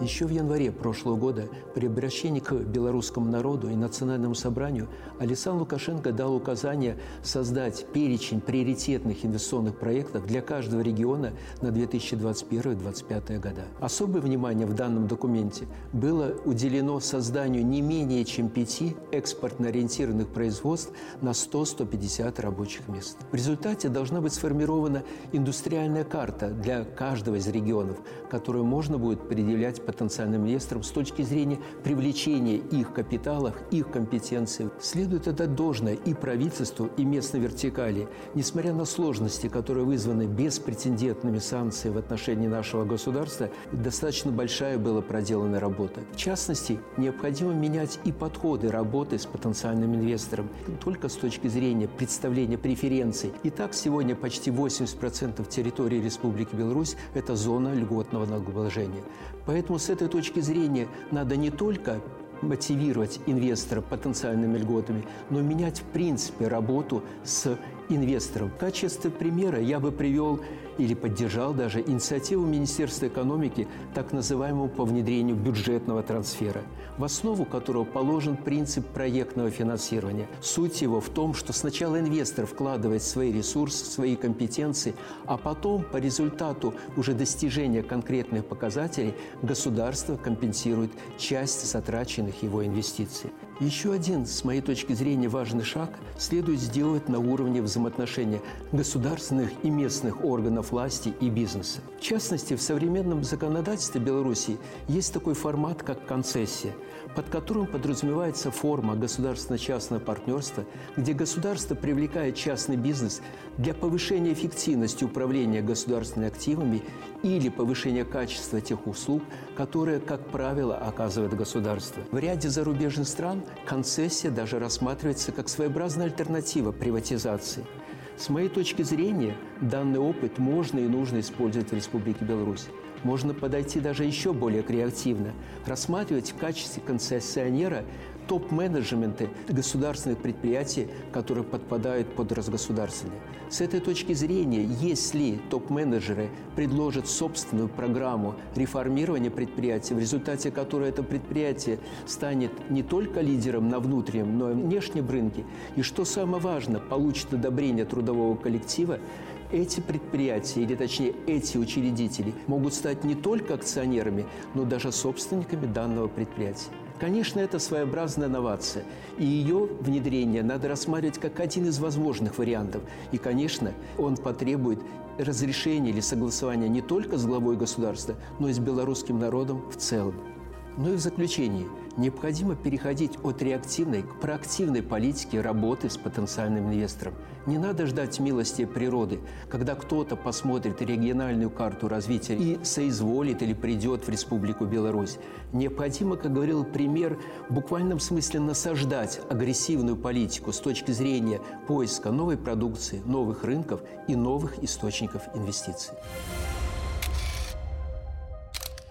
Еще в январе прошлого года при обращении к белорусскому народу и национальному собранию Александр Лукашенко дал указание создать перечень приоритетных инвестиционных проектов для каждого региона на 2021-2025 года. Особое внимание в данном документе было уделено созданию не менее чем пяти экспортно-ориентированных производств на 100-150 рабочих мест. В результате должна быть сформирована индустриальная карта для каждого из регионов, которую можно будет предъявлять потенциальным инвесторам с точки зрения привлечения их капиталов, их компетенций. Следует отдать должное и правительству, и местной вертикали. Несмотря на сложности, которые вызваны беспрецедентными санкциями в отношении нашего государства, достаточно большая была проделана работа. В частности, необходимо менять и подходы работы с потенциальным инвестором, только с точки зрения представления преференций. Итак, сегодня почти 80% территории Республики Беларусь – это зона льготного налогообложения. Поэтому с этой точки зрения надо не только мотивировать инвестора потенциальными льготами, но менять в принципе работу с инвестором. В качестве примера я бы привел или поддержал даже инициативу Министерства экономики так называемого по внедрению бюджетного трансфера, в основу которого положен принцип проектного финансирования. Суть его в том, что сначала инвестор вкладывает свои ресурсы, свои компетенции, а потом по результату уже достижения конкретных показателей государство компенсирует часть затраченных его инвестиций. Еще один, с моей точки зрения, важный шаг следует сделать на уровне взаимоотношения государственных и местных органов власти и бизнеса. В частности, в современном законодательстве Беларуси есть такой формат, как концессия, под которым подразумевается форма государственно-частного партнерства, где государство привлекает частный бизнес для повышения эффективности управления государственными активами или повышения качества тех услуг, которые, как правило, оказывает государство. В ряде зарубежных стран концессия даже рассматривается как своеобразная альтернатива приватизации. С моей точки зрения, данный опыт можно и нужно использовать в Республике Беларусь. Можно подойти даже еще более креативно, рассматривать в качестве концессионера топ-менеджменты государственных предприятий, которые подпадают под разгосударственные. С этой точки зрения, если топ-менеджеры предложат собственную программу реформирования предприятия, в результате которой это предприятие станет не только лидером на внутреннем, но и внешнем рынке, и, что самое важное, получит одобрение трудового коллектива, эти предприятия, или точнее эти учредители, могут стать не только акционерами, но даже собственниками данного предприятия. Конечно, это своеобразная новация, и ее внедрение надо рассматривать как один из возможных вариантов. И, конечно, он потребует разрешения или согласования не только с главой государства, но и с белорусским народом в целом. Ну и в заключение – необходимо переходить от реактивной к проактивной политике работы с потенциальным инвестором. Не надо ждать милости природы, когда кто-то посмотрит региональную карту развития и соизволит или придет в Республику Беларусь. Необходимо, как говорил пример, в буквальном смысле насаждать агрессивную политику с точки зрения поиска новой продукции, новых рынков и новых источников инвестиций.